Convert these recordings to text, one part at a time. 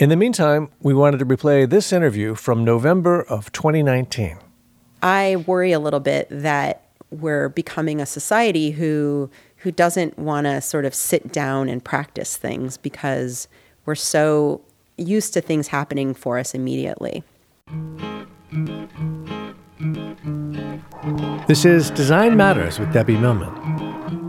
In the meantime, we wanted to replay this interview from November of 2019. I worry a little bit that we're becoming a society who who doesn't want to sort of sit down and practice things because we're so used to things happening for us immediately. This is Design Matters with Debbie Millman.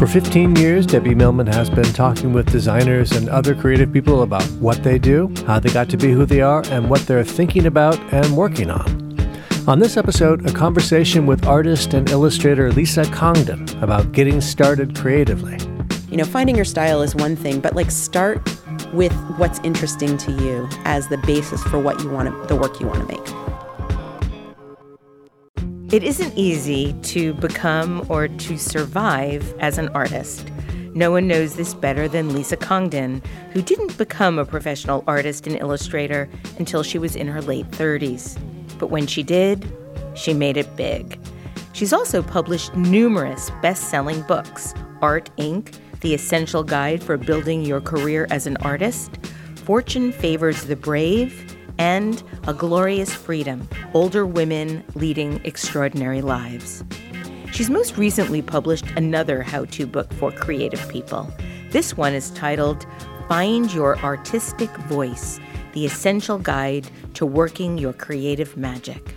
For 15 years, Debbie Millman has been talking with designers and other creative people about what they do, how they got to be who they are, and what they're thinking about and working on. On this episode, a conversation with artist and illustrator Lisa Congdon about getting started creatively. You know, finding your style is one thing, but like start with what's interesting to you as the basis for what you want to, the work you want to make. It isn't easy to become or to survive as an artist. No one knows this better than Lisa Congdon, who didn't become a professional artist and illustrator until she was in her late 30s. But when she did, she made it big. She's also published numerous best selling books Art Inc., The Essential Guide for Building Your Career as an Artist, Fortune Favors the Brave, and A Glorious Freedom Older Women Leading Extraordinary Lives. She's most recently published another how to book for creative people. This one is titled Find Your Artistic Voice The Essential Guide to Working Your Creative Magic.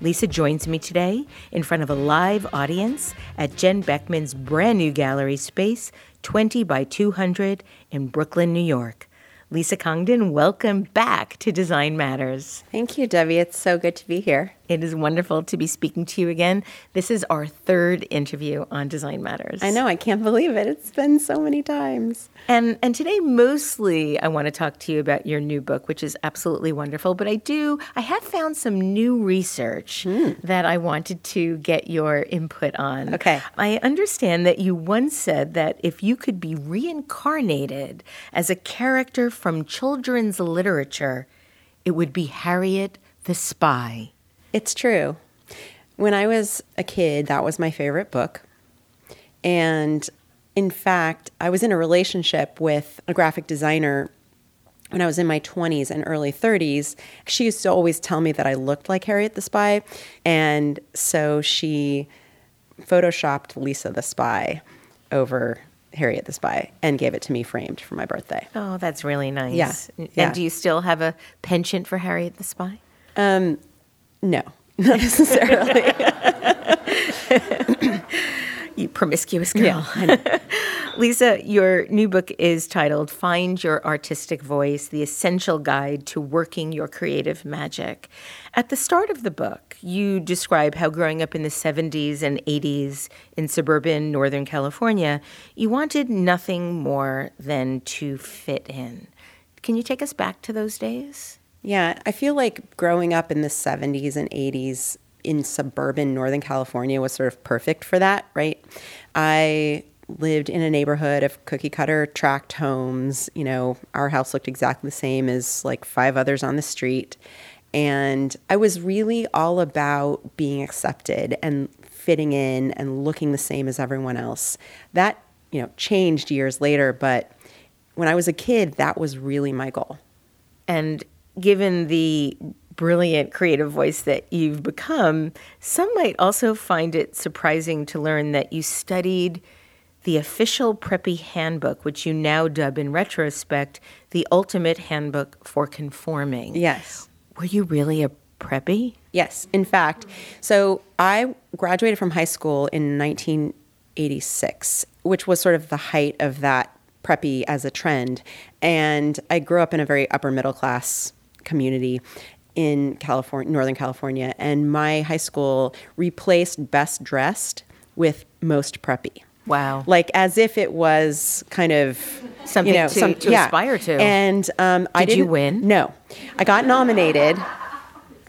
Lisa joins me today in front of a live audience at Jen Bekman's brand new gallery space, 20 by 200 in Brooklyn, New York. Lisa Congdon, welcome back to Design Matters. Thank you, Debbie. It's so good to be here. It is wonderful to be speaking to you again. This is our third interview on Design Matters. I know, I can't believe it. It's been so many times. And and today mostly I want to talk to you about your new book, which is absolutely wonderful, but I do I have found some new research mm. that I wanted to get your input on. Okay. I understand that you once said that if you could be reincarnated as a character from children's literature, it would be Harriet the Spy. It's true. When I was a kid, that was my favorite book. And in fact, I was in a relationship with a graphic designer when I was in my 20s and early 30s. She used to always tell me that I looked like Harriet the Spy. And so she photoshopped Lisa the Spy over Harriet the Spy and gave it to me framed for my birthday. Oh, that's really nice. Yeah. And yeah. do you still have a penchant for Harriet the Spy? Um, no, not necessarily. you promiscuous girl. Yeah, Lisa, your new book is titled Find Your Artistic Voice The Essential Guide to Working Your Creative Magic. At the start of the book, you describe how growing up in the 70s and 80s in suburban Northern California, you wanted nothing more than to fit in. Can you take us back to those days? Yeah, I feel like growing up in the 70s and 80s in suburban Northern California was sort of perfect for that, right? I lived in a neighborhood of cookie cutter tract homes. You know, our house looked exactly the same as like five others on the street. And I was really all about being accepted and fitting in and looking the same as everyone else. That, you know, changed years later, but when I was a kid, that was really my goal. And given the brilliant creative voice that you've become, some might also find it surprising to learn that you studied the official Preppy Handbook, which you now dub in retrospect the ultimate handbook for conforming. Yes. Were you really a preppy? Yes, in fact. So I graduated from high school in 1986, which was sort of the height of that preppy as a trend. And I grew up in a very upper middle class community in California, Northern California, and my high school replaced best dressed with most preppy. Wow. Like as if it was kind of Something you know, to- to aspire to. And um, I Did you win? No, I got nominated.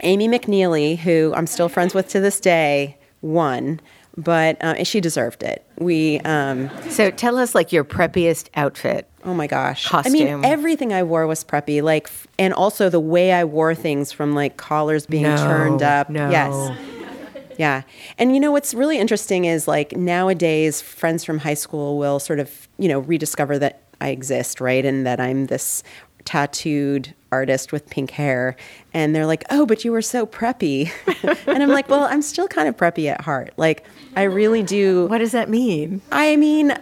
Amy McNeely, who I'm still friends with to this day, won, but uh, she deserved it. We, um, So tell us like your preppiest outfit. Oh my gosh, I mean, everything I wore was preppy. Like, and also the way I wore things, from like collars being No, turned up. no. Yes. Yeah. And you know what's really interesting is like nowadays friends from high school will sort of, you know, rediscover that I exist, right? And that I'm this tattooed artist with pink hair and they're like, "Oh, but you were so preppy." and I'm like, "Well, I'm still kind of preppy at heart. Like I really do What does that mean? I mean,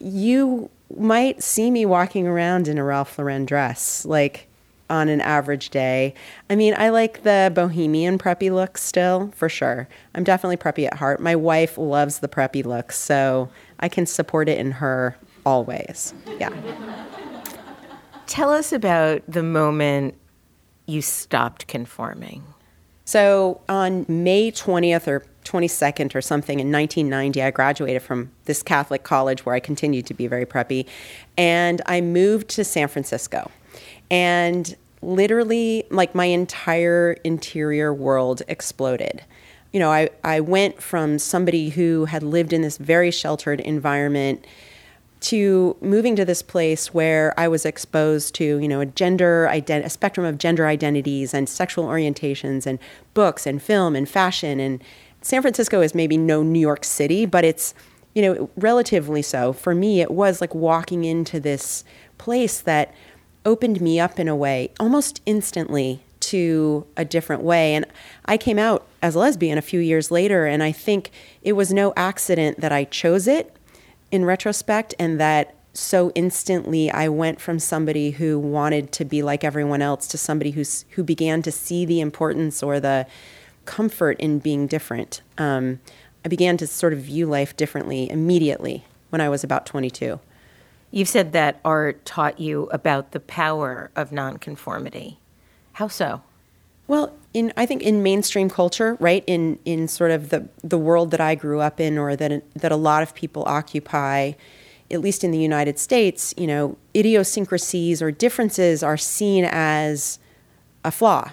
you might see me walking around in a Ralph Lauren dress, like on an average day. I mean, I like the bohemian preppy look still, for sure. I'm definitely preppy at heart. My wife loves the preppy look, so I can support it in her always. Yeah. Tell us about the moment you stopped conforming. So on May 20th or 22nd or something in 1990, I graduated from this Catholic college where I continued to be very preppy. And I moved to San Francisco. And literally, like my entire interior world exploded. You know, I, I went from somebody who had lived in this very sheltered environment to moving to this place where I was exposed to, you know, a gender ident- a spectrum of gender identities and sexual orientations and books and film and fashion and San Francisco is maybe no New York City, but it's, you know, relatively so. For me, it was like walking into this place that opened me up in a way almost instantly to a different way. And I came out as a lesbian a few years later, and I think it was no accident that I chose it in retrospect and that so instantly I went from somebody who wanted to be like everyone else to somebody who's who began to see the importance or the comfort in being different. Um, I began to sort of view life differently immediately when I was about 22. You've said that art taught you about the power of nonconformity. How so? Well, in I think in mainstream culture, right, in in sort of the the world that I grew up in, or that that a lot of people occupy, at least in the United States, you know, idiosyncrasies or differences are seen as a flaw,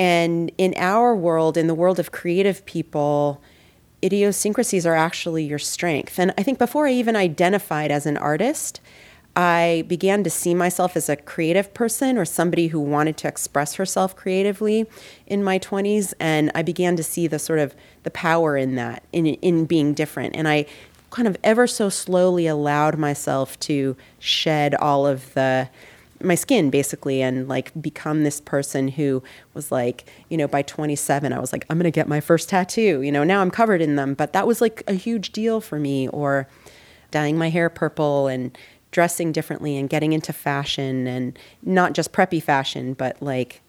and in our world, in the world of creative people, idiosyncrasies are actually your strength. And I think before I even identified as an artist, I began to see myself as a creative person or somebody who wanted to express herself creatively in my 20s and I began to see the sort of the power in that in in being different and I kind of ever so slowly allowed myself to shed all of the my skin basically and like become this person who was like you know by 27 i was like i'm going to get my first tattoo you know now i'm covered in them. But that was like a huge deal for me or dyeing my hair purple and dressing differently and getting into fashion and not just preppy fashion but like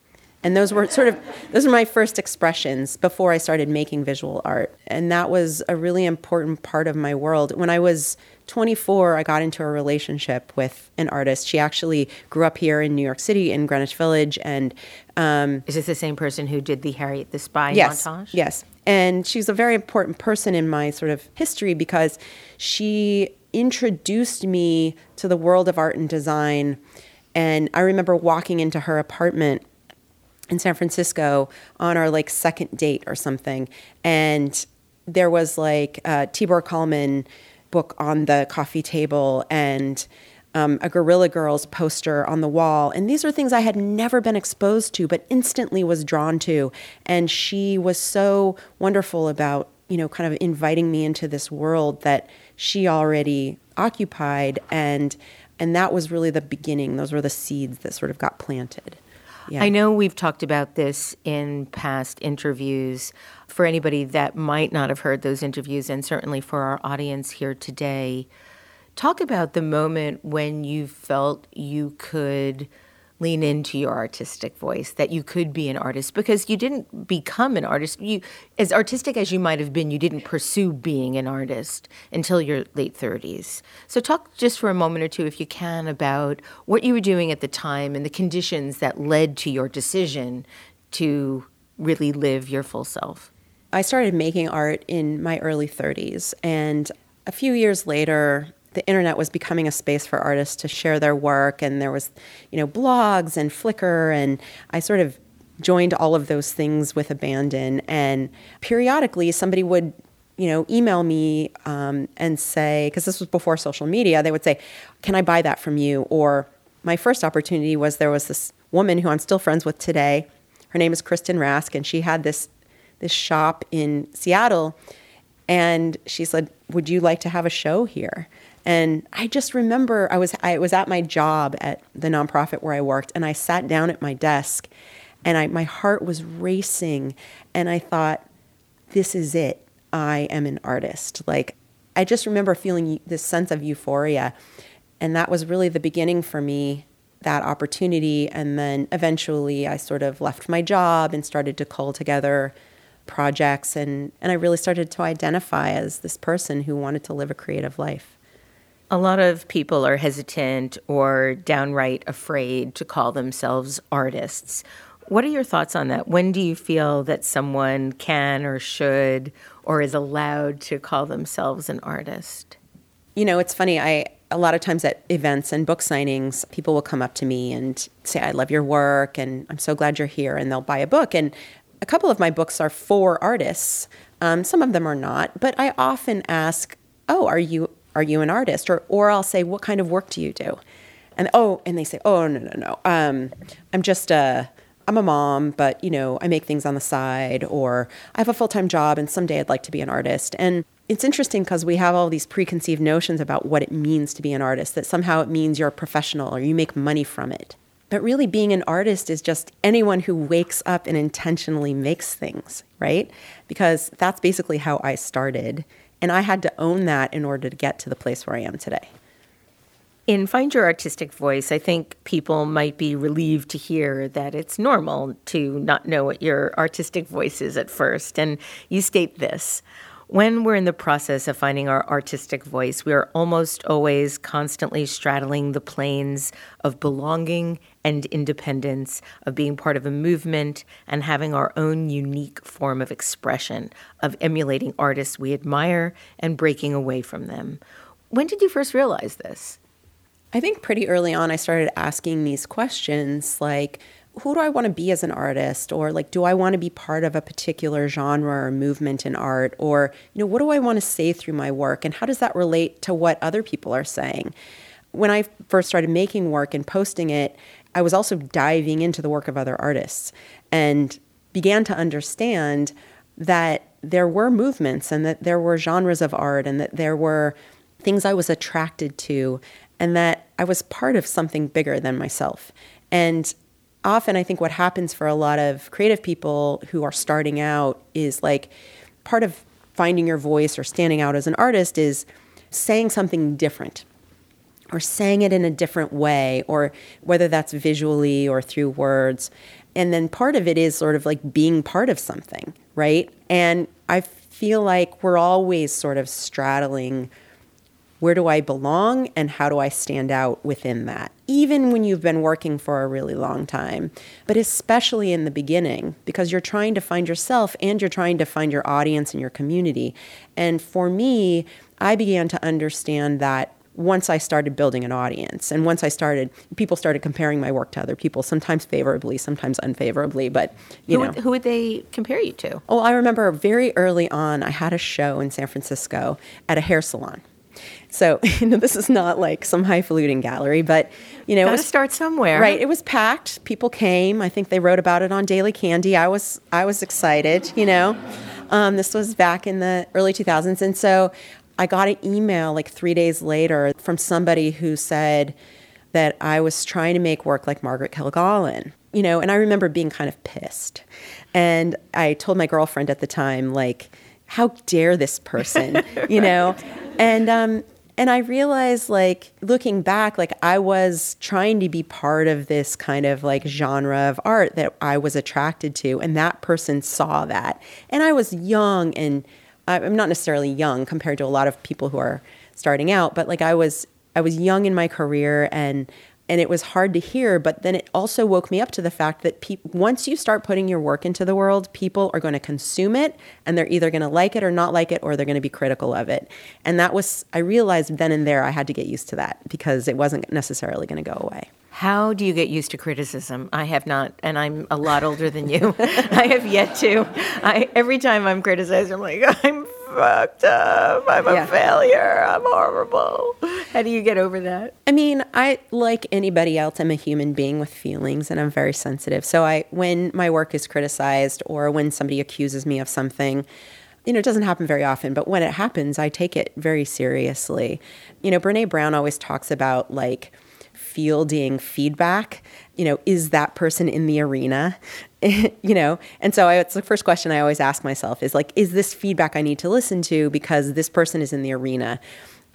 and those were sort of those were my first expressions before i started making visual art. And that was a really important part of my world. When i was 24 i got into a relationship with an artist she actually grew up here in new york city in greenwich village and um, Is this the same person who did the Harriet the Spy yes, montage? Yes. And she's a very important person in my sort of history because she introduced me to the world of art and design. And I remember walking into her apartment in San Francisco on our like second date or something. And there was like a Tibor Kalman book on the coffee table and um, a Guerrilla Girls poster on the wall. And these are things I had never been exposed to, but instantly was drawn to. And she was so wonderful about, you know, kind of inviting me into this world that she already occupied. And, and that was really the beginning. Those were the seeds that sort of got planted. Yeah. I know we've talked about this in past interviews. For anybody that might not have heard those interviews, and certainly for our audience here today, talk about the moment when you felt you could lean into your artistic voice that you could be an artist because you didn't become an artist. You as artistic as you might have been you didn't pursue being an artist until your late 30s so talk just for a moment or two if you can about what you were doing at the time and the conditions that led to your decision to really live your full self. I started making art in my early 30s and a few years later the internet was becoming a space for artists to share their work and there was you know blogs and flickr and i sort of joined all of those things with abandon. And periodically somebody would you know email me um, and say because this was before social media they would say can i buy that from you? Or my first opportunity was there was this woman who i'm still friends with today. Her name is kristen rask and she had this this shop in seattle and she said would you like to have a show here and I just remember I was I was at my job at the nonprofit where I worked, and I sat down at my desk, and I my heart was racing, and I thought, this is it. I am an artist. Like I just remember feeling this sense of euphoria, and that was really the beginning for me. That opportunity, and then eventually I sort of left my job and started to cull together projects, and and I really started to identify as this person who wanted to live a creative life. A lot of people are hesitant or downright afraid to call themselves artists. What are your thoughts on that? When do you feel that someone can or should or is allowed to call themselves an artist? You know, it's funny. I a lot of times at events and book signings, people will come up to me and say, "I love your work and I'm so glad you're here," and they'll buy a book. And a couple of my books are for artists. Um, some of them are not, but I often ask, "Oh, are you are you an artist? Or, or I'll say, what kind of work do you do? And oh, and they say, oh no no no, um, I'm just a, I'm a mom, but you know I make things on the side, or I have a full time job, and someday I'd like to be an artist. And it's interesting because we have all these preconceived notions about what it means to be an artist. That somehow it means you're a professional or you make money from it. But really, being an artist is just anyone who wakes up and intentionally makes things, right? Because that's basically how I started. And I had to own that in order to get to the place where I am today. In Find Your Artistic Voice, I think people might be relieved to hear that it's normal to not know what your artistic voice is at first. And you state this when we're in the process of finding our artistic voice, we are almost always constantly straddling the planes of belonging and independence, of being part of a movement and having our own unique form of expression, of emulating artists we admire and breaking away from them. When did you first realize this? I think pretty early on, I started asking these questions like, who do I want to be as an artist? Or like, do I want to be part of a particular genre or movement in art? Or, you know, what do I want to say through my work? And how does that relate to what other people are saying? When I first started making work and posting it, I was also diving into the work of other artists and began to understand that there were movements and that there were genres of art and that there were things I was attracted to and that I was part of something bigger than myself. And often I think what happens for a lot of creative people who are starting out is like part of finding your voice or standing out as an artist is saying something different or saying it in a different way or whether that's visually or through words. And then part of it is sort of like being part of something right? And i feel like we're always sort of straddling where do I belong and how do I stand out within that? Even when you've been working for a really long time, but especially in the beginning, because you're trying to find yourself and you're trying to find your audience and your community. And for me, I began to understand that once I started building an audience and once I started, people started comparing my work to other people, sometimes favorably, sometimes unfavorably, but you who know. Would, who would they compare you to? Oh, I remember very early on, I had a show in San Francisco at a hair salon So, you know, this is not like some highfalutin gallery, but, you know, Got it was start somewhere. Right. It was packed. People came. I think they wrote about it on Daily Candy. I was I was excited, you know. Um, this was back in the early 2000s. And so I got an email like three days later from somebody who said that I was trying to make work like Margaret Kilgallen, you know, and I remember being kind of pissed. And I told my girlfriend at the time, like, how dare this person, you know? And, um, and I realized, like, looking back, like, I was trying to be part of this kind of like genre of art that I was attracted to. And that person saw that. And I was young and uh, I'm not necessarily young compared to a lot of people who are starting out, but like I was, I was young in my career and and it was hard to hear but then it also woke me up to the fact that pe- once you start putting your work into the world people are going to consume it and they're either going to like it or not like it or they're going to be critical of it and that was i realized then and there i had to get used to that because it wasn't necessarily going to go away How do you get used to criticism? I have not, and I'm a lot older than you. I have yet to. I every time I'm criticized, I'm like, I'm fucked up. I'm a failure. I'm horrible. How do you get over that? I mean, I like anybody else. I'm a human being with feelings, and I'm very sensitive. So I, when my work is criticized or when somebody accuses me of something, you know, it doesn't happen very often, but when it happens, I take it very seriously. You know, Brene Brown always talks about like fielding feedback. You know, is that person in the arena? you know, and so I, it's the first question I always ask myself is like, is this feedback I need to listen to because this person is in the arena?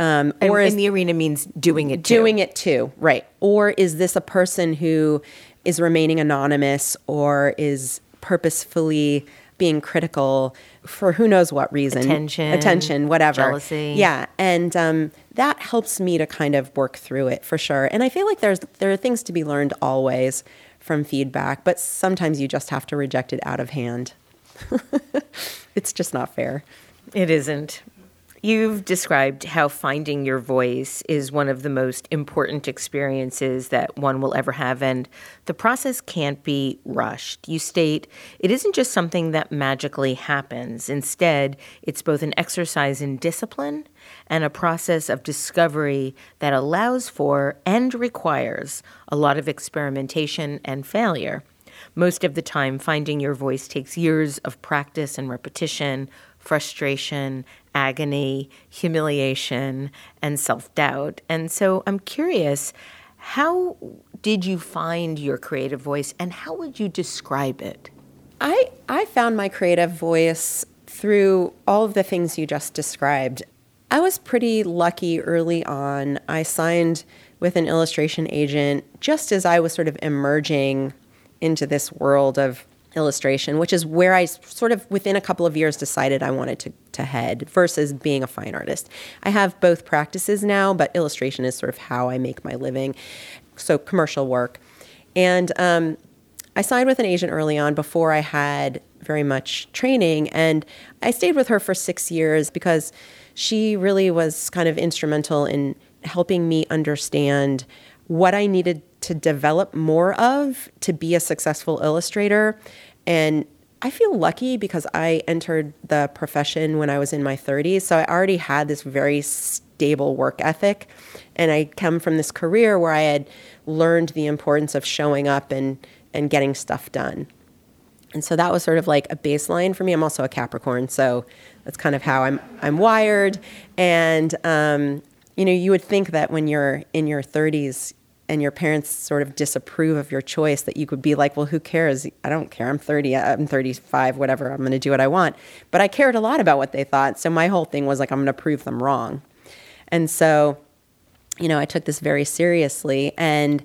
Um, or in the arena means doing it. Too. doing it too, right? Or is this a person who is remaining anonymous or is purposefully being critical for who knows what reason? Attention, attention, whatever, jealousy. Yeah, and um, that helps me to kind of work through it for sure. And I feel like there's there are things to be learned always from feedback, but sometimes you just have to reject it out of hand. it's just not fair. It isn't. You've described how finding your voice is one of the most important experiences that one will ever have, and the process can't be rushed. You state it isn't just something that magically happens. Instead, it's both an exercise in discipline and a process of discovery that allows for and requires a lot of experimentation and failure. Most of the time, finding your voice takes years of practice and repetition, frustration, agony, humiliation, and self doubt. And so I'm curious how did you find your creative voice and how would you describe it? I I found my creative voice through all of the things you just described. I was pretty lucky early on. I signed with an illustration agent just as I was sort of emerging into this world of illustration, which is where I sort of within a couple of years decided I wanted to, to head versus being a fine artist. I have both practices now, but illustration is sort of how I make my living. So commercial work. And um, I signed with an agent early on before I had very much training. And I stayed with her for six years because she really was kind of instrumental in helping me understand what I needed to develop more of to be a successful illustrator. And I feel lucky because I entered the profession when I was in my 30s. So I already had this very stable work ethic. And I come from this career where I had learned the importance of showing up and, and getting stuff done. And so that was sort of like a baseline for me. I'm also a Capricorn, so that's kind of how I'm I'm wired. And um, you know, you would think that when you're in your 30s and your parents sort of disapprove of your choice, that you could be like, well, who cares? I don't care. I'm 30. I'm 35. Whatever. I'm going to do what I want. But I cared a lot about what they thought. So my whole thing was like, I'm going to prove them wrong. And so, you know, I took this very seriously and.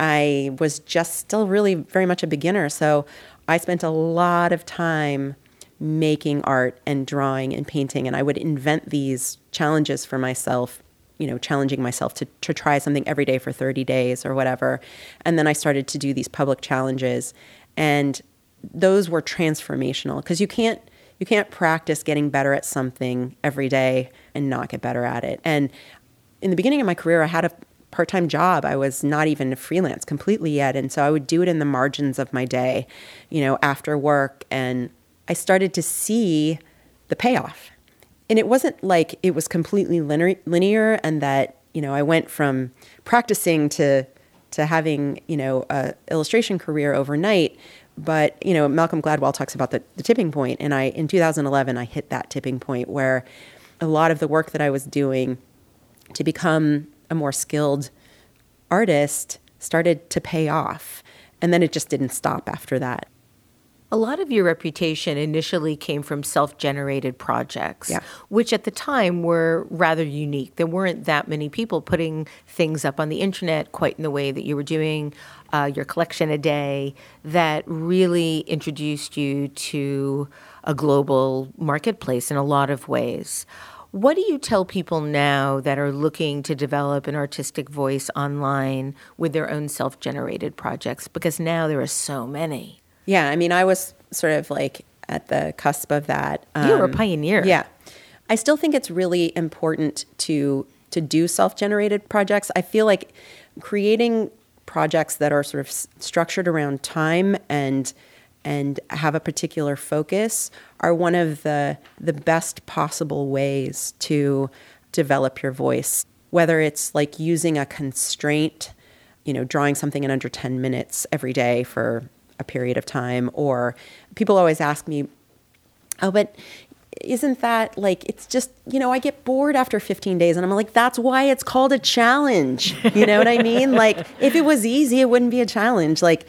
I was just still really very much a beginner. So I spent a lot of time making art and drawing and painting. And I would invent these challenges for myself, you know, challenging myself to, to try something every day for 30 days or whatever. And then I started to do these public challenges. And those were transformational because you can't you can't practice getting better at something every day and not get better at it. And in the beginning of my career, I had a part time job. I was not even a freelance completely yet. And so I would do it in the margins of my day, you know, after work. And I started to see the payoff. And it wasn't like it was completely linear, linear and that, you know, I went from practicing to to having, you know, a illustration career overnight. But, you know, Malcolm Gladwell talks about the, the tipping point and I in 2011 I hit that tipping point where a lot of the work that I was doing to become a more skilled artist started to pay off. And then it just didn't stop after that. A lot of your reputation initially came from self generated projects, Yeah. which at the time were rather unique. There weren't that many people putting things up on the internet quite in the way that you were doing uh, your collection a day that really introduced you to a global marketplace in a lot of ways. What do you tell people now that are looking to develop an artistic voice online with their own self generated projects? Because now there are so many. Yeah, I mean, I was sort of like at the cusp of that. You were a Um, pioneer. Yeah, I still think it's really important to to do self-generated projects. I feel like creating projects that are sort of s- structured around time and and have a particular focus are one of the the best possible ways to develop your voice. Whether it's like using a constraint, you know, drawing something in under 10 minutes every day for a period of time or people always ask me oh, but isn't that like it's just you know I get bored after 15 days and I'm like that's why it's called a challenge. You know what I mean? like if it was easy it wouldn't be a challenge. Like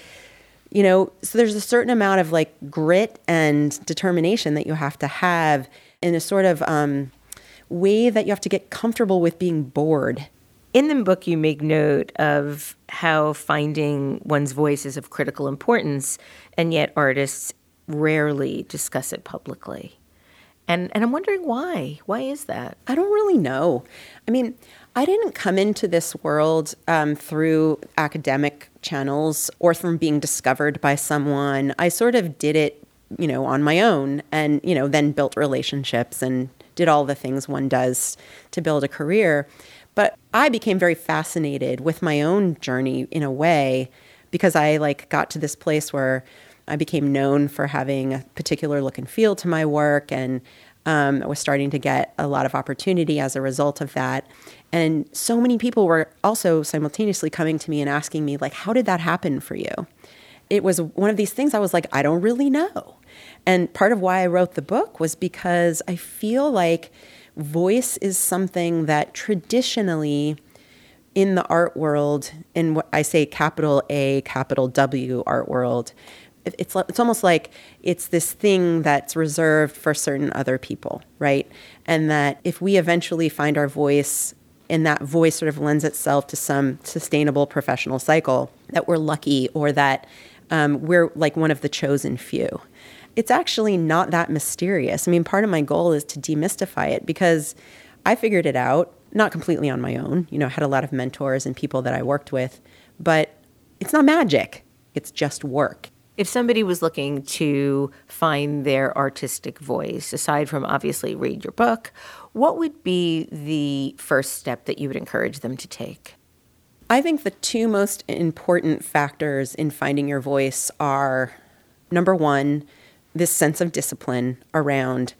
you know, so there's a certain amount of like grit and determination that you have to have in a sort of um, way that you have to get comfortable with being bored. In the book, you make note of how finding one's voice is of critical importance, and yet artists rarely discuss it publicly. And, and I'm wondering why. Why is that? I don't really know. I mean, I didn't come into this world um, through academic channels or from being discovered by someone. I sort of did it, you know, on my own and, you know, then built relationships and did all the things one does to build a career. But I became very fascinated with my own journey in a way because I like got to this place where I became known for having a particular look and feel to my work, and um, I was starting to get a lot of opportunity as a result of that. And so many people were also simultaneously coming to me and asking me, like, how did that happen for you? It was one of these things I was like, I don't really know. And part of why I wrote the book was because I feel like voice is something that traditionally in the art world, in what I say capital A, capital W art world, it's it's almost like it's this thing that's reserved for certain other people, right? And that if we eventually find our voice and that voice sort of lends itself to some sustainable professional cycle, that we're lucky or that um, we're like one of the chosen few. It's actually not that mysterious. I mean, part of my goal is to demystify it because I figured it out, not completely on my own. You know, I had a lot of mentors and people that I worked with, but it's not magic. It's just work. If somebody was looking to find their artistic voice, aside from obviously read your book, what would be the first step that you would encourage them to take? I think the two most important factors in finding your voice are number one, this sense of discipline around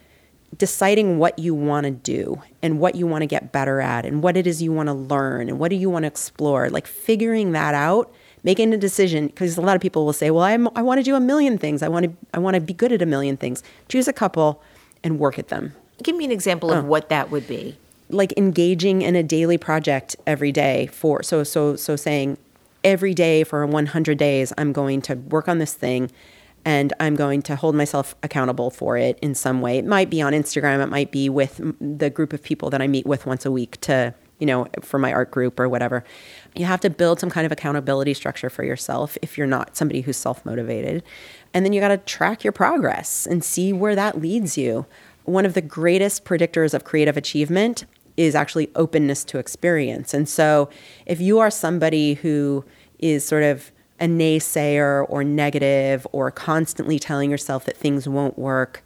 deciding what you want to do and what you want to get better at and what it is you want to learn and what do you want to explore. Like figuring that out, making a decision because a lot of people will say, "Well, I'm, I want to do a million things. I want to I want to be good at a million things." Choose a couple and work at them Give me an example of oh. what that would be. like engaging in a daily project every day for so so so saying every day for 100 days I'm going to work on this thing and I'm going to hold myself accountable for it in some way. It might be on Instagram, it might be with the group of people that I meet with once a week to, you know, for my art group or whatever. You have to build some kind of accountability structure for yourself if you're not somebody who's self-motivated. And then you got to track your progress and see where that leads you. One of the greatest predictors of creative achievement is actually openness to experience. And so if you are somebody who is sort of a naysayer or negative or constantly telling yourself that things won't work,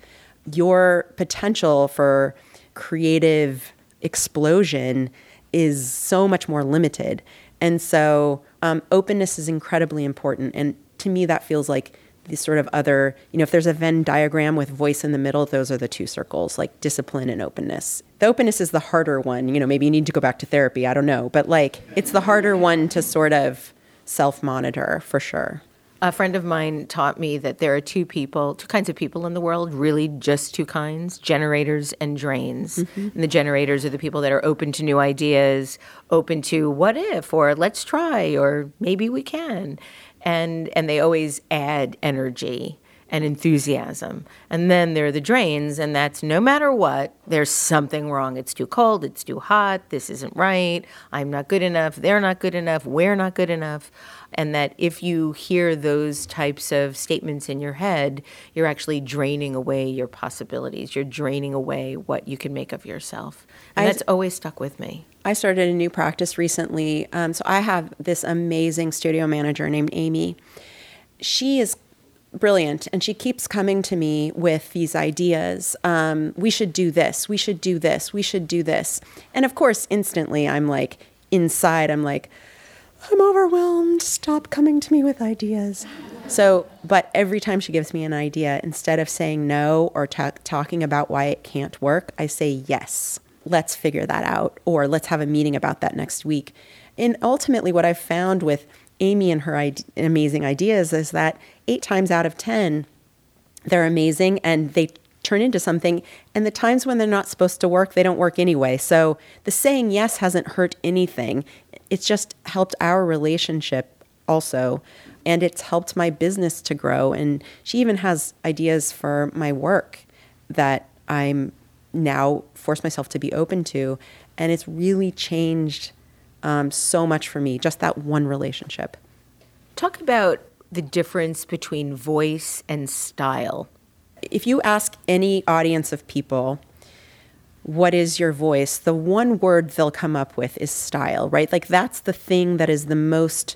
your potential for creative explosion is so much more limited. And so um, openness is incredibly important. And to me, that feels like these sort of other, you know, if there's a Venn diagram with voice in the middle, those are the two circles, like discipline and openness. The openness is the harder one. You know, maybe you need to go back to therapy. I don't know. But like, it's the harder one to sort of self monitor for sure. A friend of mine taught me that there are two people, two kinds of people in the world, really just two kinds generators and drains. Mm-hmm. And the generators are the people that are open to new ideas, open to what if, or let's try, or maybe we can. And, and they always add energy and enthusiasm. And then there are the drains, and that's no matter what, there's something wrong. It's too cold, it's too hot, this isn't right, I'm not good enough, they're not good enough, we're not good enough. And that if you hear those types of statements in your head, you're actually draining away your possibilities. You're draining away what you can make of yourself. And I, that's always stuck with me. I started a new practice recently. Um, so I have this amazing studio manager named Amy. She is brilliant and she keeps coming to me with these ideas um, we should do this we should do this we should do this. And of course instantly i'm like inside i'm like i'm overwhelmed stop coming to me with ideas. So but every time she gives me an idea instead of saying no or ta- talking about why it can't work i say yes. Let's figure that out or let's have a meeting about that next week. And ultimately what i've found with amy and her amazing ideas is that eight times out of 10, they're amazing and they turn into something. And the times when they're not supposed to work, they don't work anyway. So the saying yes hasn't hurt anything. It's just helped our relationship also. And it's helped my business to grow. And she even has ideas for my work that I'm now force myself to be open to. And it's really changed um, so much for me, just that one relationship. Talk about the difference between voice and style? If you ask any audience of people, what is your voice? The one word they'll come up with is style, right? Like that's the thing that is the most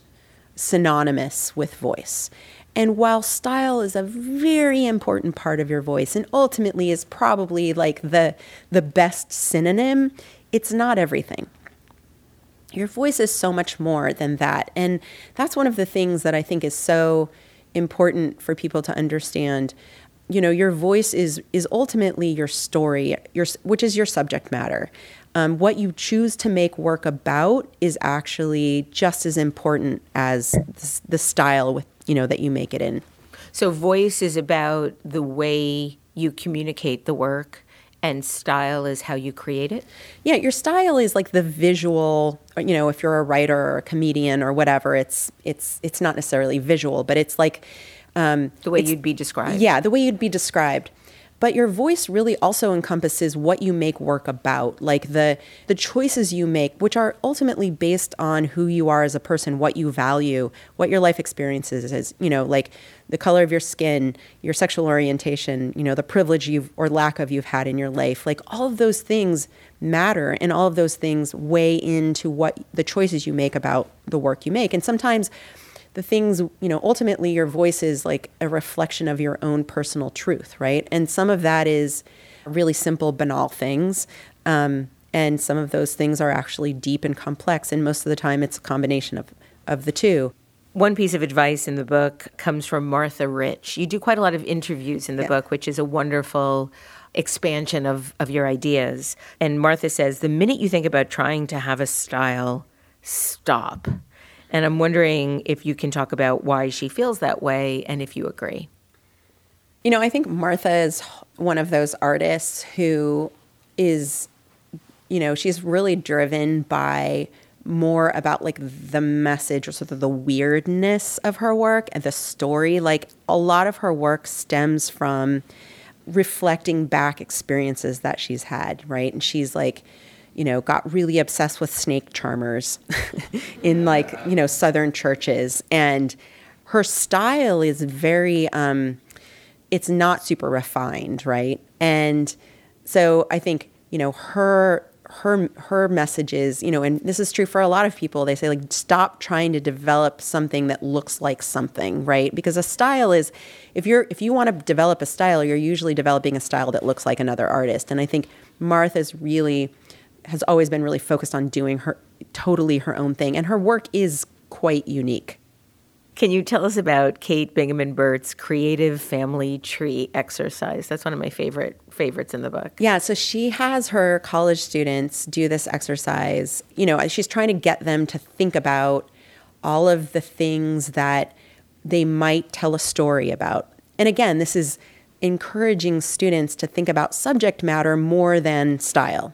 synonymous with voice. And while style is a very important part of your voice and ultimately is probably like the the best synonym, it's not everything your voice is so much more than that. And that's one of the things that I think is so important for people to understand. You know, your voice is is ultimately your story, your which is your subject matter. Um, what you choose to make work about is actually just as important as the style with you know that you make it in. So, voice is about the way you communicate the work and style is how you create it? Yeah, your style is like the visual, you know, if you're a writer or a comedian or whatever, it's it's it's not necessarily visual, but it's like um, the way you'd be described. Yeah, the way you'd be described but your voice really also encompasses what you make work about like the the choices you make which are ultimately based on who you are as a person what you value what your life experiences is you know like the color of your skin your sexual orientation you know the privilege you've or lack of you've had in your life. Like all of those things matter and all of those things weigh into what the choices you make about the work you make. And sometimes the things, you know, ultimately your voice is like a reflection of your own personal truth, right? And some of that is really simple, banal things. Um, and some of those things are actually deep and complex. And most of the time, it's a combination of, of the two. One piece of advice in the book comes from Martha Rich. You do quite a lot of interviews in the yeah. book, which is a wonderful expansion of, of your ideas. And Martha says the minute you think about trying to have a style, stop. And I'm wondering if you can talk about why she feels that way and if you agree. You know, I think Martha is one of those artists who is, you know, she's really driven by more about like the message or sort of the weirdness of her work and the story. Like a lot of her work stems from reflecting back experiences that she's had, right? And she's like, you know, got really obsessed with snake charmers in like, you know, southern churches. And her style is very, um, it's not super refined, right? And so I think, you know, her her her messages, you know, and this is true for a lot of people. They say like stop trying to develop something that looks like something, right? Because a style is if you're if you want to develop a style, you're usually developing a style that looks like another artist. And I think Martha's really has always been really focused on doing her totally her own thing, and her work is quite unique. Can you tell us about Kate Bingaman Burt's creative family tree exercise? That's one of my favorite favorites in the book. Yeah, so she has her college students do this exercise. You know, she's trying to get them to think about all of the things that they might tell a story about. And again, this is encouraging students to think about subject matter more than style,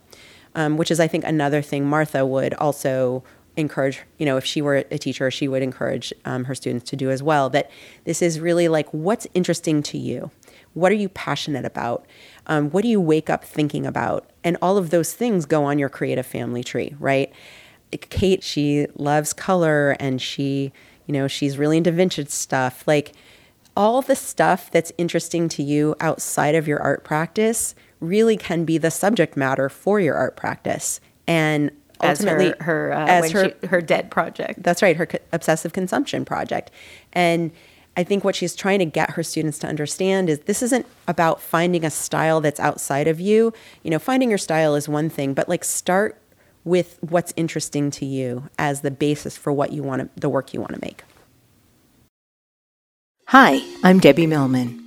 um, which is, I think, another thing Martha would also encourage, you know, if she were a teacher, she would encourage um, her students to do as well. That this is really like what's interesting to you? What are you passionate about? Um, what do you wake up thinking about? And all of those things go on your creative family tree, right? Kate, she loves color and she, you know, she's really into vintage stuff. Like all the stuff that's interesting to you outside of your art practice really can be the subject matter for your art practice. And ultimately as her her, uh, as her, she, her dead project. That's right, her co- obsessive consumption project. And I think what she's trying to get her students to understand is this isn't about finding a style that's outside of you. You know, finding your style is one thing, but like start with what's interesting to you as the basis for what you want to, the work you want to make. Hi, I'm Debbie Millman.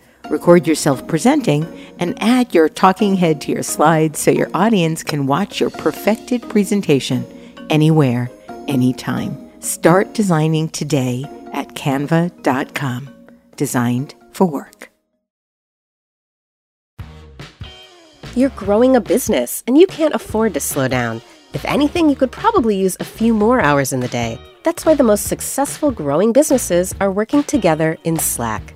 Record yourself presenting and add your talking head to your slides so your audience can watch your perfected presentation anywhere, anytime. Start designing today at canva.com. Designed for work. You're growing a business and you can't afford to slow down. If anything, you could probably use a few more hours in the day. That's why the most successful growing businesses are working together in Slack.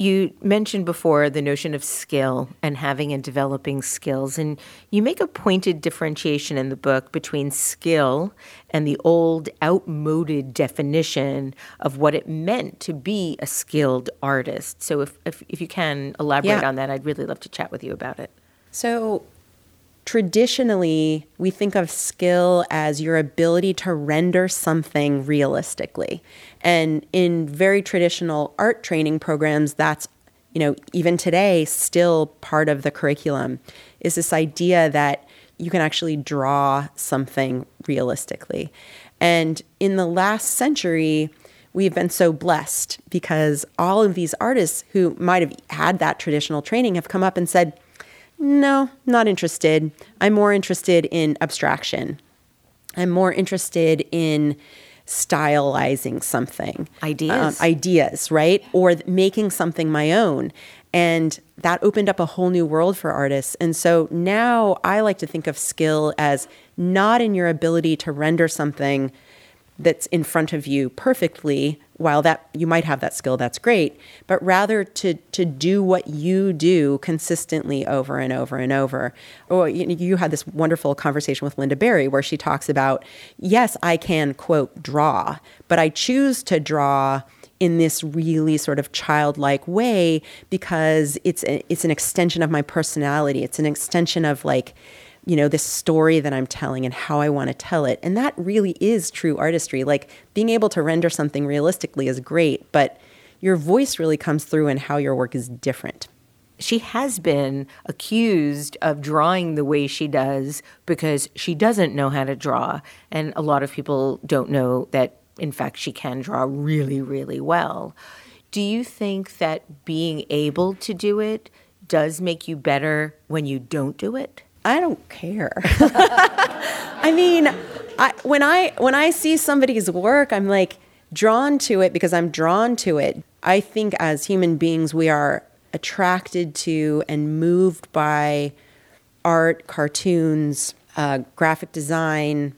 You mentioned before the notion of skill and having and developing skills, and you make a pointed differentiation in the book between skill and the old, outmoded definition of what it meant to be a skilled artist. So, if, if, if you can elaborate yeah. on that, I'd really love to chat with you about it. So, traditionally, we think of skill as your ability to render something realistically. And in very traditional art training programs, that's you know, even today, still part of the curriculum is this idea that you can actually draw something realistically. And in the last century, we've been so blessed because all of these artists who might have had that traditional training have come up and said, no, not interested. I'm more interested in abstraction. I'm more interested in stylizing something. Ideas. Um, ideas, right? Or making something my own. And that opened up a whole new world for artists. And so now I like to think of skill as not in your ability to render something that's in front of you perfectly while that you might have that skill that's great but rather to to do what you do consistently over and over and over. Or you, you had this wonderful conversation with Lynda Barry where she talks about yes I can quote draw but I choose to draw in this really sort of childlike way because it's a, it's an extension of my personality. It's an extension of like you know, this story that I'm telling and how I want to tell it. And that really is true artistry. Like being able to render something realistically is great, but your voice really comes through in how your work is different. She has been accused of drawing the way she does because she doesn't know how to draw. And a lot of people don't know that, in fact, she can draw really, really well. Do you think that being able to do it does make you better when you don't do it? I don't care. I mean, I, when I when I see somebody's work, I'm like drawn to it because I'm drawn to it. I think as human beings, we are attracted to and moved by art, cartoons, uh, graphic design,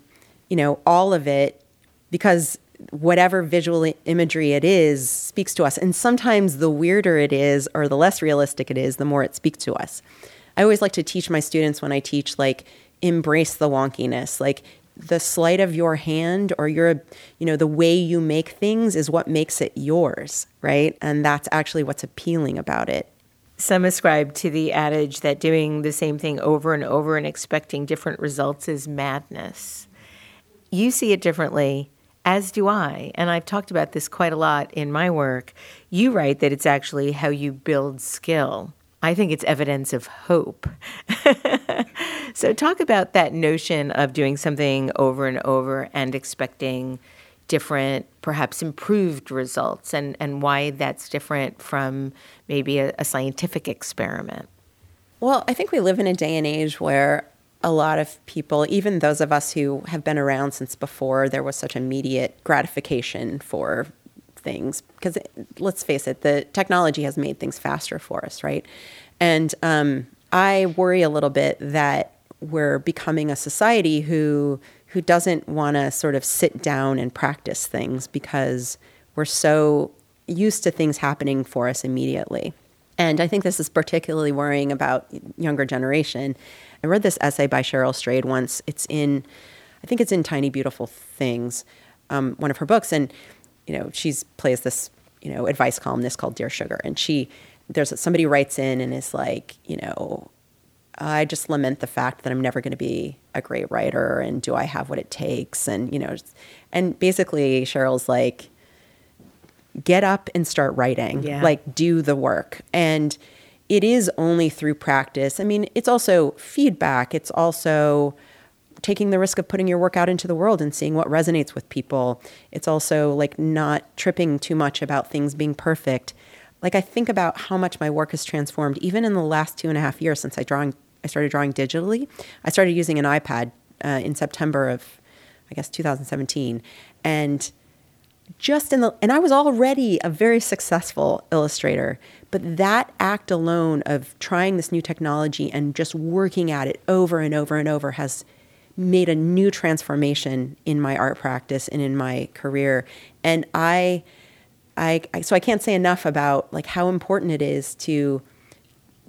you know, all of it because whatever visual imagery it is speaks to us. And sometimes the weirder it is or the less realistic it is, the more it speaks to us. I always like to teach my students when I teach, like, embrace the wonkiness. Like, the sleight of your hand or your you know the way you make things is what makes it yours right and that's actually what's appealing about it some ascribe to the adage that doing the same thing over and over and expecting different results is madness you see it differently as do I. And I've talked about this quite a lot in my work. You write that it's actually how you build skill. I think it's evidence of hope. so, talk about that notion of doing something over and over and expecting different, perhaps improved results, and, and why that's different from maybe a, a scientific experiment. Well, I think we live in a day and age where a lot of people, even those of us who have been around since before there was such immediate gratification for things, because let's face it, the technology has made things faster for us, right? And um, I worry a little bit that we're becoming a society who who doesn't want to sort of sit down and practice things because we're so used to things happening for us immediately. And I think this is particularly worrying about younger generation I read this essay by Cheryl Strayed once. It's in, I think it's in Tiny Beautiful Things, um, one of her books, and you know she's plays this you know advice columnist called Dear Sugar, and she there's somebody writes in and is like you know I just lament the fact that I'm never going to be a great writer, and do I have what it takes, and you know, and basically Cheryl's like get up and start writing yeah. like do the work and it is only through practice. I mean, it's also feedback. It's also taking the risk of putting your work out into the world and seeing what resonates with people. It's also like not tripping too much about things being perfect. Like I think about how much my work has transformed even in the last two and a half years since I drawing I started drawing digitally. I started using an iPad uh, in September of I guess 2017 and just in the and I was already a very successful illustrator, but that act alone of trying this new technology and just working at it over and over and over has made a new transformation in my art practice and in my career. And I I, I so I can't say enough about like how important it is to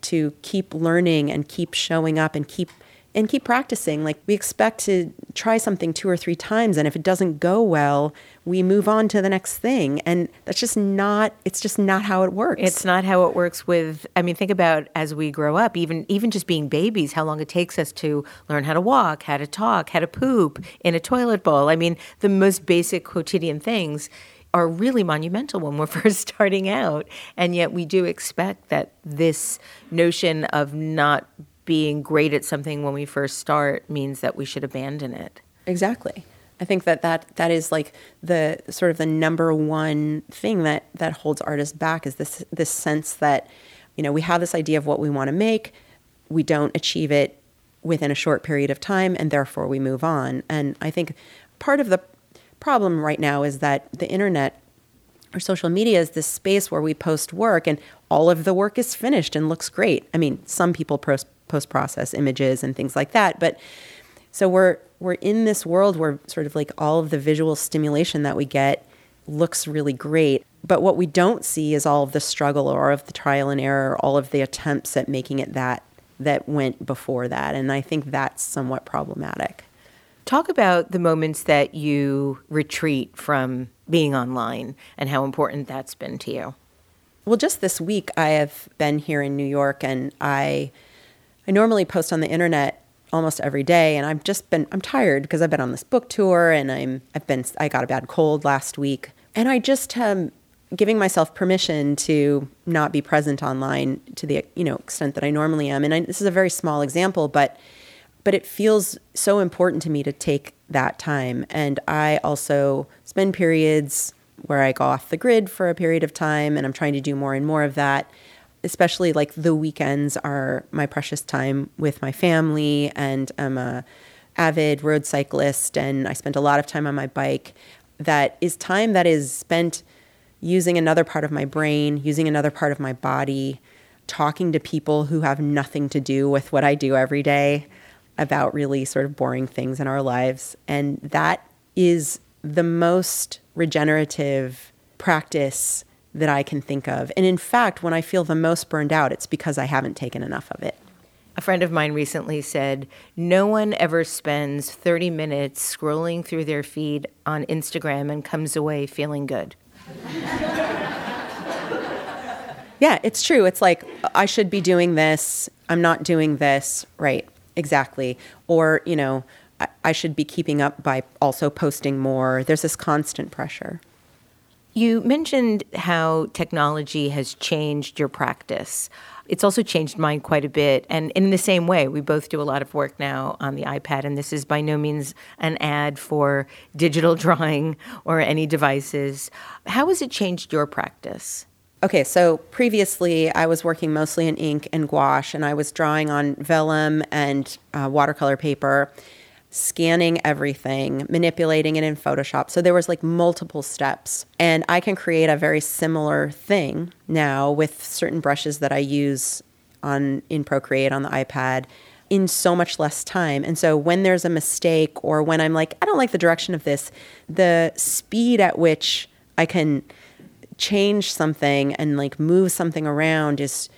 to keep learning and keep showing up and keep and keep practicing. Like we expect to try something two or three times, and if it doesn't go well, we move on to the next thing. And that's just not. It's just not how it works. It's not how it works with. I mean, think about as we grow up, even even just being babies, how long it takes us to learn how to walk, how to talk, how to poop in a toilet bowl. I mean, the most basic quotidian things are really monumental when we're first starting out. And yet we do expect that this notion of not being great at something when we first start means that we should abandon it. Exactly. I think that, that that is like the sort of the number one thing that that holds artists back is this this sense that you know we have this idea of what we want to make, we don't achieve it within a short period of time, and therefore we move on. And I think part of the problem right now is that the internet or social media is this space where we post work and all of the work is finished and looks great. I mean, some people post process images and things like that. But so we're we're in this world where sort of like all of the visual stimulation that we get looks really great. But what we don't see is all of the struggle or of the trial and error, all of the attempts at making it that that went before that. And I think that's somewhat problematic. Talk about the moments that you retreat from being online and how important that's been to you. Well, just this week, I have been here in New York and I I normally post on the internet almost every day and I've just been I'm tired because I've been on this book tour and I'm I've been I got a bad cold last week and I just giving myself permission to not be present online to the you know extent that I normally am and I, this is a very small example but but it feels so important to me to take that time and I also spend periods where I go off the grid for a period of time and I'm trying to do more and more of that especially like the weekends are my precious time with my family and I'm a avid road cyclist and I spend a lot of time on my bike that is time that is spent using another part of my brain, using another part of my body, talking to people who have nothing to do with what I do every day. About really sort of boring things in our lives. And that is the most regenerative practice that I can think of. And in fact, when I feel the most burned out, it's because I haven't taken enough of it. A friend of mine recently said, No one ever spends 30 minutes scrolling through their feed on Instagram and comes away feeling good. yeah, it's true. It's like, I should be doing this. I'm not doing this. Right. Exactly. Or, you know, I, I should be keeping up by also posting more. There's this constant pressure. You mentioned how technology has changed your practice. It's also changed mine quite a bit. And in the same way, we both do a lot of work now on the iPad. And this is by no means an ad for digital drawing or any devices. How has it changed your practice? Okay, so previously I was working mostly in ink and gouache, and I was drawing on vellum and uh, watercolor paper, scanning everything, manipulating it in Photoshop. So there was like multiple steps, and I can create a very similar thing now with certain brushes that I use on in Procreate on the iPad in so much less time. And so when there's a mistake or when I'm like I don't like the direction of this, the speed at which I can change something and like move something around is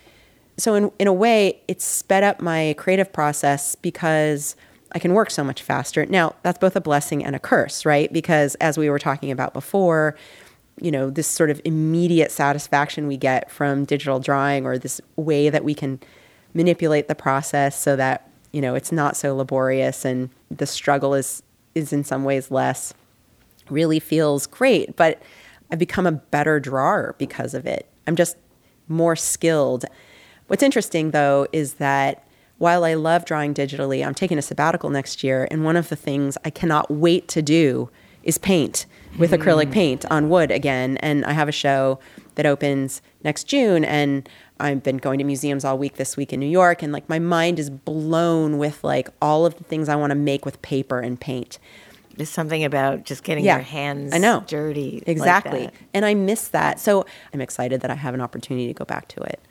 so in in a way it's sped up my creative process because I can work so much faster. Now, that's both a blessing and a curse, right? Because as we were talking about before, you know, this sort of immediate satisfaction we get from digital drawing or this way that we can manipulate the process so that, you know, it's not so laborious and the struggle is is in some ways less really feels great, but I've become a better drawer because of it. I'm just more skilled. What's interesting though is that while I love drawing digitally, I'm taking a sabbatical next year, and one of the things I cannot wait to do is paint with mm. acrylic paint on wood again. And I have a show that opens next June, and I've been going to museums all week this week in New York, and like my mind is blown with like all of the things I want to make with paper and paint. There's something about just getting yeah, your hands I know. dirty. Exactly. Like and I miss that. So I'm excited that I have an opportunity to go back to it.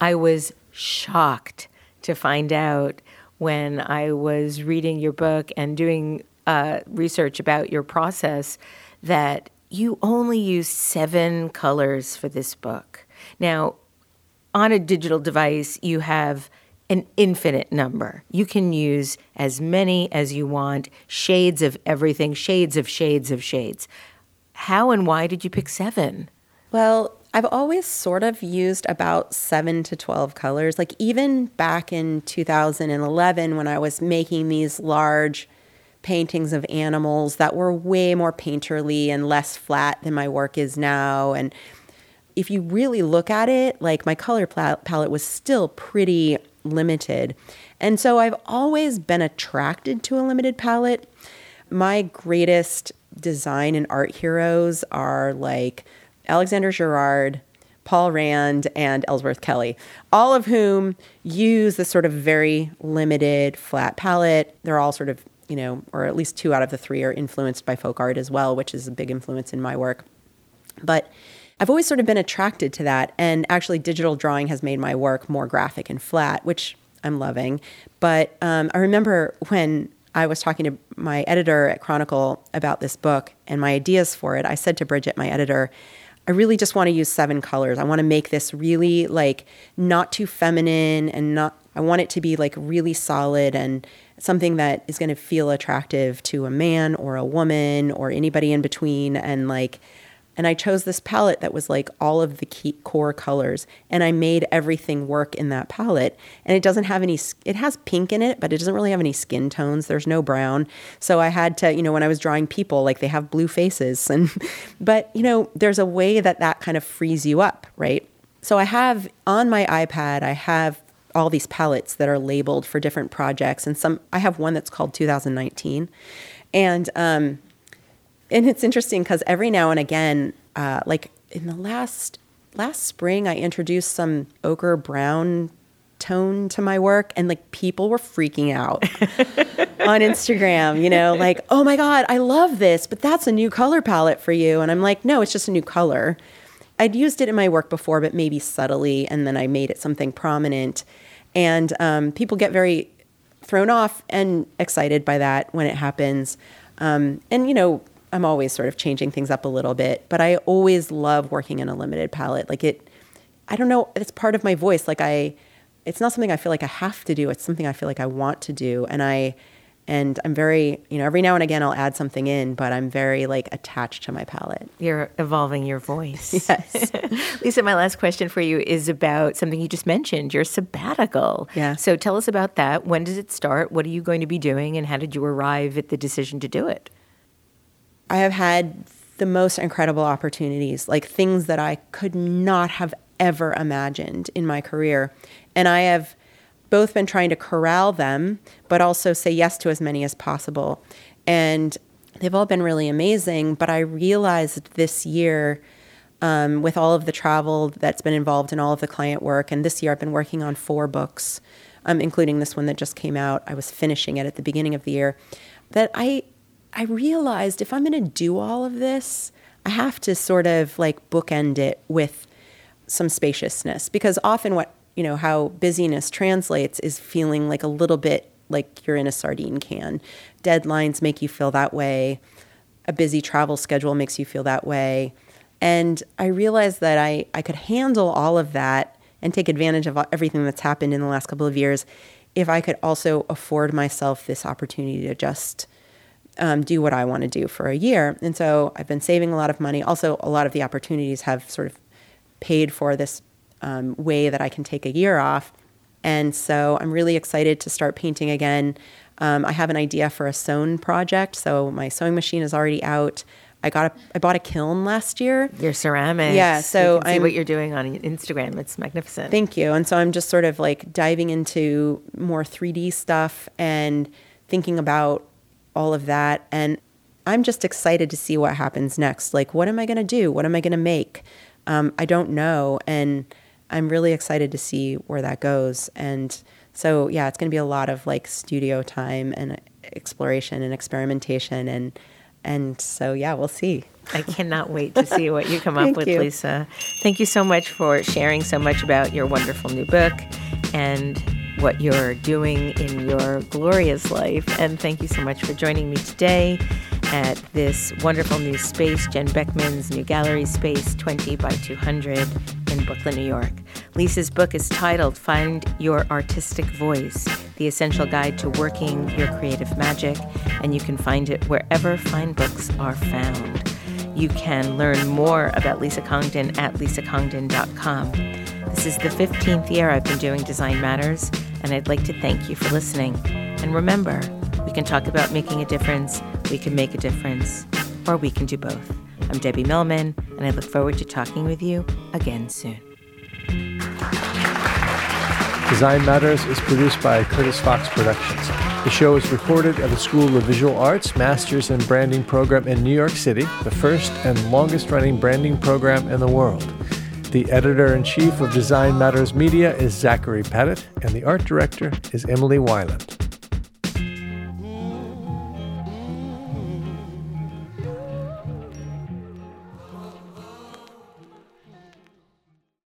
I was shocked to find out when I was reading your book and doing uh, research about your process that you only use seven colors for this book. Now, on a digital device, you have an infinite number. You can use as many as you want, shades of everything, shades of shades of shades. How and why did you pick seven? Well, I've always sort of used about seven to 12 colors. Like even back in 2011, when I was making these large paintings of animals that were way more painterly and less flat than my work is now. And if you really look at it, like my color palette was still pretty limited. And so I've always been attracted to a limited palette. My greatest design and art heroes are like Alexander Girard, Paul Rand, and Ellsworth Kelly, all of whom use this sort of very limited flat palette. They're all sort of, you know, or at least two out of the three are influenced by folk art as well, which is a big influence in my work. But I've always sort of been attracted to that. And actually, digital drawing has made my work more graphic and flat, which I'm loving. But um, I remember when I was talking to my editor at Chronicle about this book and my ideas for it, I said to Bridget, my editor, I really just want to use seven colors. I want to make this really like not too feminine and not, I want it to be like really solid and something that is going to feel attractive to a man or a woman or anybody in between. And like, and I chose this palette that was like all of the key core colors and I made everything work in that palette. And it doesn't have any it has pink in it but it doesn't really have any skin tones. There's no brown. So I had to you know when I was drawing people like they have blue faces. And but you know there's a way that that kind of frees you up right? So I have on my iPad I have all these palettes that are labeled for different projects. And some I have one that's called 2019 and um and it's interesting because every now and again, uh, like in the last last spring, I introduced some ochre brown tone to my work, and like people were freaking out on Instagram. You know, like, oh my god, I love this, but that's a new color palette for you. And I'm like, no, it's just a new color. I'd used it in my work before, but maybe subtly, and then I made it something prominent. And um, people get very thrown off and excited by that when it happens. Um, and, you know, I'm always sort of changing things up a little bit, but I always love working in a limited palette. Like it, I don't know, it's part of my voice. Like I, it's not something I feel like I have to do. It's something I feel like I want to do. And I, and I'm very, you know, every now and again I'll add something in, but I'm very like attached to my palette. You're evolving your voice. Yes. Lisa, my last question for you is about something you just mentioned, your sabbatical. Yeah. So tell us about that. When does it start? What are you going to be doing? And how did you arrive at the decision to do it? I have had the most incredible opportunities, like things that I could not have ever imagined in my career. And I have both been trying to corral them, but also say yes to as many as possible. And they've all been really amazing. But I realized this year, um, with all of the travel that's been involved in all of the client work, and this year I've been working on four books, um, including this one that just came out. I was finishing it at the beginning of the year. That I I realized if I'm going to do all of this, I have to sort of like bookend it with some spaciousness because often what you know how busyness translates is feeling like a little bit like you're in a sardine can. Deadlines make you feel that way. A busy travel schedule makes you feel that way. And I realized that I, I could handle all of that and take advantage of everything that's happened in the last couple of years if I could also afford myself this opportunity to just um, do what I want to do for a year. And so I've been saving a lot of money. Also, a lot of the opportunities have sort of paid for this um, way that I can take a year off. And so I'm really excited to start painting again. Um, I have an idea for a sewn project. So my sewing machine is already out. I got a, I bought a kiln last year. Your ceramics. Yeah, so can see what you're doing on Instagram. It's magnificent. Thank you. And so I'm just sort of like diving into more 3D stuff and thinking about all of that. And I'm just excited to see what happens next. Like, what am I going to do? What am I going to make? Um, I don't know. And I'm really excited to see where that goes. And so, yeah, it's going to be a lot of like studio time and exploration and experimentation. And, and so, yeah, we'll see. I cannot wait to see what you come up with, you. Lisa. Thank you so much for sharing so much about your wonderful new book and what you're doing in your glorious life. And thank you so much for joining me today at this wonderful new space, Jen Bekman's new gallery space, 20 by 200 in Brooklyn, New York. Lisa's book is titled Find Your Artistic Voice The Essential Guide to Working Your Creative Magic, and you can find it wherever fine books are found. You can learn more about Lisa Congdon at lisacongdon.com. This is the 15th year I've been doing Design Matters, and I'd like to thank you for listening. And remember, we can talk about making a difference, we can make a difference, or we can do both. I'm Debbie Millman, and I look forward to talking with you again soon. Design Matters is produced by Curtis Fox Productions. The show is recorded at the School of Visual Arts Masters in Branding program in New York City, the first and longest running branding program in the world. The editor in chief of Design Matters Media is Zachary Petit, and the art director is Emily Weiland.